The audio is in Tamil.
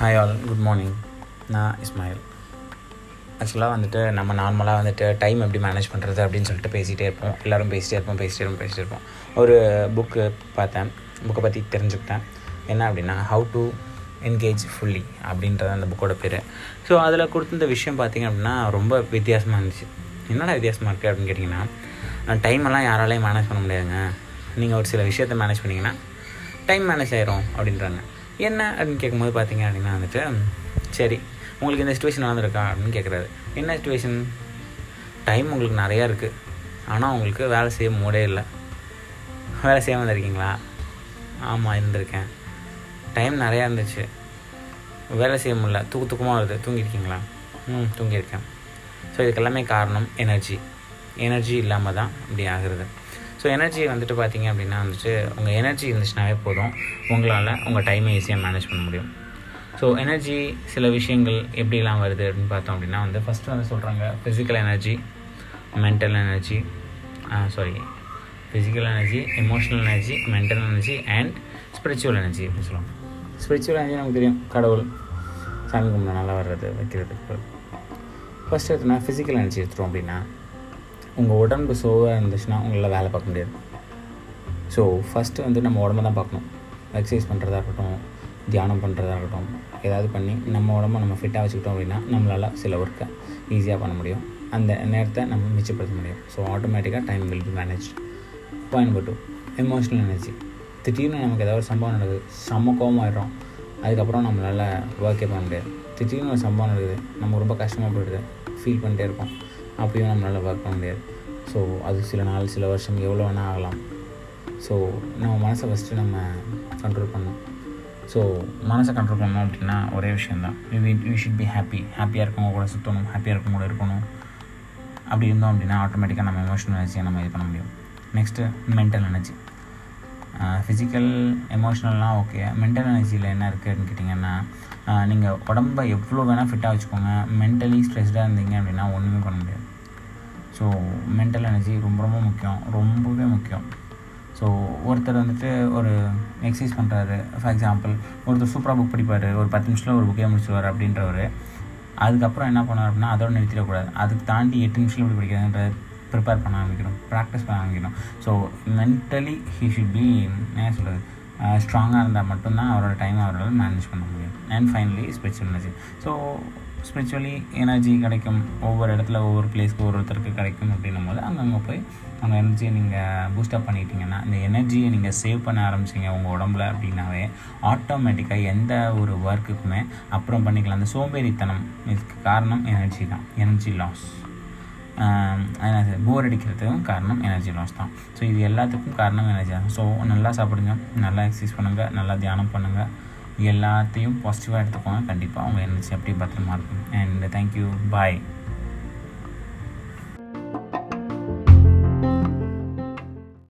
ஹாய் ஆல் குட் மார்னிங் நான் இஸ்மாயில். ஆக்சுவலாக வந்துட்டு நம்ம நார்மலாக வந்துட்டு டைம் எப்படி மேனேஜ் பண்ணுறது அப்படின்னு சொல்லிட்டு பேசிகிட்டே இருப்போம். எல்லோரும் பேசிகிட்டே இருப்போம் பேசிகிட்டே இருப்போம் பேசிகிட்டே இருப்போம். ஒரு புக்கு பார்த்தேன். புக்கை பற்றி தெரிஞ்சுக்கிட்டேன். என்ன அப்படின்னா ஹவு டு என்கேஜ் ஃபுல்லி அப்படின்றது அந்த புக்கோட பேர். ஸோ அதில் கொடுத்துருந்த விஷயம் பார்த்திங்க அப்படின்னா ரொம்ப வித்தியாசமாக இருந்துச்சு. என்னடா வித்தியாசமாக இருக்குது அப்படின்னு கேட்டிங்கன்னா டைம் எல்லாம் யாராலையும் மேனேஜ் பண்ண முடியாதுங்க. நீங்கள் ஒரு சில விஷயத்தை மேனேஜ் பண்ணிங்கன்னா டைம் மேனேஜ் ஆயிரும் அப்படின்றாங்க. என்ன அப்படின்னு கேட்கும்போது பார்த்தீங்க அப்படின்னா வந்துட்டு சரி உங்களுக்கு இந்த சுச்சுவேஷன் நடந்திருக்கா அப்படின்னு கேட்குறாரு என்ன சுச்சுவேஷன் டைம் உங்களுக்கு நிறையா இருக்குது ஆனால் உங்களுக்கு வேலை செய்ய மூடே இல்லை. வேலை செய்யாமல் இருந்திருக்கீங்களா? ஆமாம் இருந்திருக்கேன். டைம் நிறையா இருந்துச்சு. வேலை செய்ய முடியல. தூக்கு தூக்கமாக வருது. தூங்கியிருக்கீங்களா? ம் தூங்கியிருக்கேன். ஸோ இதுக்கெல்லாமே காரணம் எனர்ஜி எனர்ஜி இல்லாமல் தான் இப்படி ஆகுறது. ஸோ எனர்ஜி வந்துட்டு பார்த்தீங்க அப்படின்னா வந்துட்டு உங்கள் எனர்ஜி இருந்துச்சுனாவே போதும். உங்களால் உங்கள் டைமை ஈஸியாக மேனேஜ் பண்ண முடியும். ஸோ எனர்ஜி சில விஷயங்கள் எப்படிலாம் வருது அப்படின்னு பார்த்தோம் அப்படின்னா வந்து ஃபஸ்ட்டு வந்து சொல்கிறாங்க physical energy mental energy sorry physical energy emotional energy mental energy and spiritual energy அப்படின்னு சொல்லுவாங்க. ஸ்பிரிச்சுவல் எனர்ஜி நமக்கு தெரியும் கடவுள். சாமி கும்பிட நல்லா வர்றது வைக்கிறதுக்கு. ஃபஸ்ட்டு எடுத்தோம்னா ஃபிசிக்கல் எனர்ஜி எடுத்துட்டோம் அப்படின்னா உங்கள் உடம்பு சோவாக இருந்துச்சுன்னா உங்களால் வேலை பார்க்க முடியாது. ஸோ ஃபஸ்ட்டு வந்து நம்ம உடம்ப தான் பார்க்கணும். எக்ஸசைஸ் பண்ணுறதா இருக்கட்டும் தியானம் பண்ணுறதா இருக்கட்டும் ஏதாவது பண்ணி நம்ம உடம்ப நம்ம ஃபிட்டாக வச்சுக்கிட்டோம் அப்படின்னா நம்மளால் சில ஒர்க்கை ஈஸியாக பண்ண முடியும். அந்த நேரத்தை நம்ம மிச்சப்படுத்த முடியும். ஸோ ஆட்டோமேட்டிக்காக time will be manage point number two emotional energy திடீர்னு நமக்கு ஏதாவது ஒரு சம்பவம் நடக்குது செம்ம கோபமாயிடும் அதுக்கப்புறம் நம்மளால் ஒர்க்கே பண்ண முடியாது. திடீர்னு ஒரு சம்பவம் நடக்குது நம்ம ரொம்ப கஷ்டமாக போயிடுது ஃபீல் பண்ணிட்டே இருப்போம். அப்படியும் நம்மளால் பார்க்க முடியாது. ஸோ அது சில நாள் சில வருஷம் எவ்வளோ வேணால் ஆகலாம். ஸோ நம்ம மனசை ஃபஸ்ட்டு நம்ம கண்ட்ரோல் பண்ணணும். ஸோ மனசை கண்ட்ரோல் பண்ணோம் அப்படின்னா ஒரே விஷயந்தான் we we should be happy ஹாப்பியாக இருக்கவங்க கூட சுற்றணும் ஹாப்பியாக இருக்கவங்க கூட இருக்கணும். அப்படி இருந்தோம் அப்படின்னா ஆட்டோமேட்டிக்காக நம்ம எமோஷனல் எனர்ஜியை நம்ம இது பண்ண முடியும். நெக்ஸ்ட்டு மென்டல் எனர்ஜி ஃபிசிக்கல் எமோஷ்னல்லாம் ஓகே மென்டல் எனர்ஜியில் என்ன இருக்குதுன்னு கேட்டிங்கன்னா நீங்கள் உடம்ப எவ்வளோ வேணால் ஃபிட்டாக வச்சுக்கோங்க. மென்டலி ஸ்ட்ரெஸ்டாக இருந்தீங்க அப்படின்னா ஒன்றுமே பண்ண முடியாது. ஸோ மென்டல் எனர்ஜி ரொம்ப ரொம்ப முக்கியம். ரொம்பவே முக்கியம். ஸோ ஒருத்தர் வந்துட்டு ஒரு எக்ஸசைஸ் பண்ணுறாரு ஃபார் எக்ஸாம்பிள் ஒருத்தர் சூப்பராக புக் படிப்பார். ஒரு பத்து நிமிஷத்தில் ஒரு புக்கே முடிச்சுடுவார் அப்படின்றவர். அதுக்கப்புறம் என்ன பண்ணுவார் அப்படின்னா அதோட நிறுத்திடக்கூடாது. அதுக்கு தாண்டி எட்டு நிமிஷத்தில் எப்படி படிக்கிறதுன்ற ப்ரிப்பேர் பண்ண ஆரம்பிக்கணும். ப்ராக்டிஸ் பண்ண ஆரம்பிக்கணும். So mentally he should be என்ன சொல்கிறது ஸ்ட்ராங்காக uh, இருந்தால் மட்டும்தான் அவரோட டைம் அவரால் மேனேஜ் பண்ண முடியும். And finally spiritual energy so spiritually energy கிடைக்கும். ஒவ்வொரு இடத்துல ஒவ்வொரு பிளேஸ்க்கு ஒவ்வொருத்தருக்கு கிடைக்கும் அப்படின்னும் போது அங்கங்கே போய் அந்த எனர்ஜியை நீங்கள் பூஸ்டப் பண்ணிட்டீங்கன்னா இந்த எனர்ஜியை நீங்கள் சேவ் பண்ண ஆரம்பிச்சிங்க உங்கள் உடம்புல அப்படின்னாவே ஆட்டோமேட்டிக்காக எந்த ஒரு ஒர்க்குக்குமே அப்புறம் பண்ணிக்கலாம். அந்த சோம்பேறித்தனம் இதுக்கு காரணம் எனர்ஜி தான். எனர்ஜி லாஸ் போர் அடிக்கிறதுக்கும் காரணம் எனர்ஜி லாஸ் தான். ஸோ இது எல்லாத்துக்கும் காரணம் எனர்ஜி தான். ஸோ நல்லா சாப்பிடுங்க நல்லா எக்ஸசைஸ் பண்ணுங்கள் நல்லா தியானம் பண்ணுங்கள் எல்லாத்தையும் பாசிட்டிவாக எடுத்துக்கோங்க. கண்டிப்பாக உங்கள் எனர்ஜி அப்படியே பத்திரமா இருக்கும். And thank you bye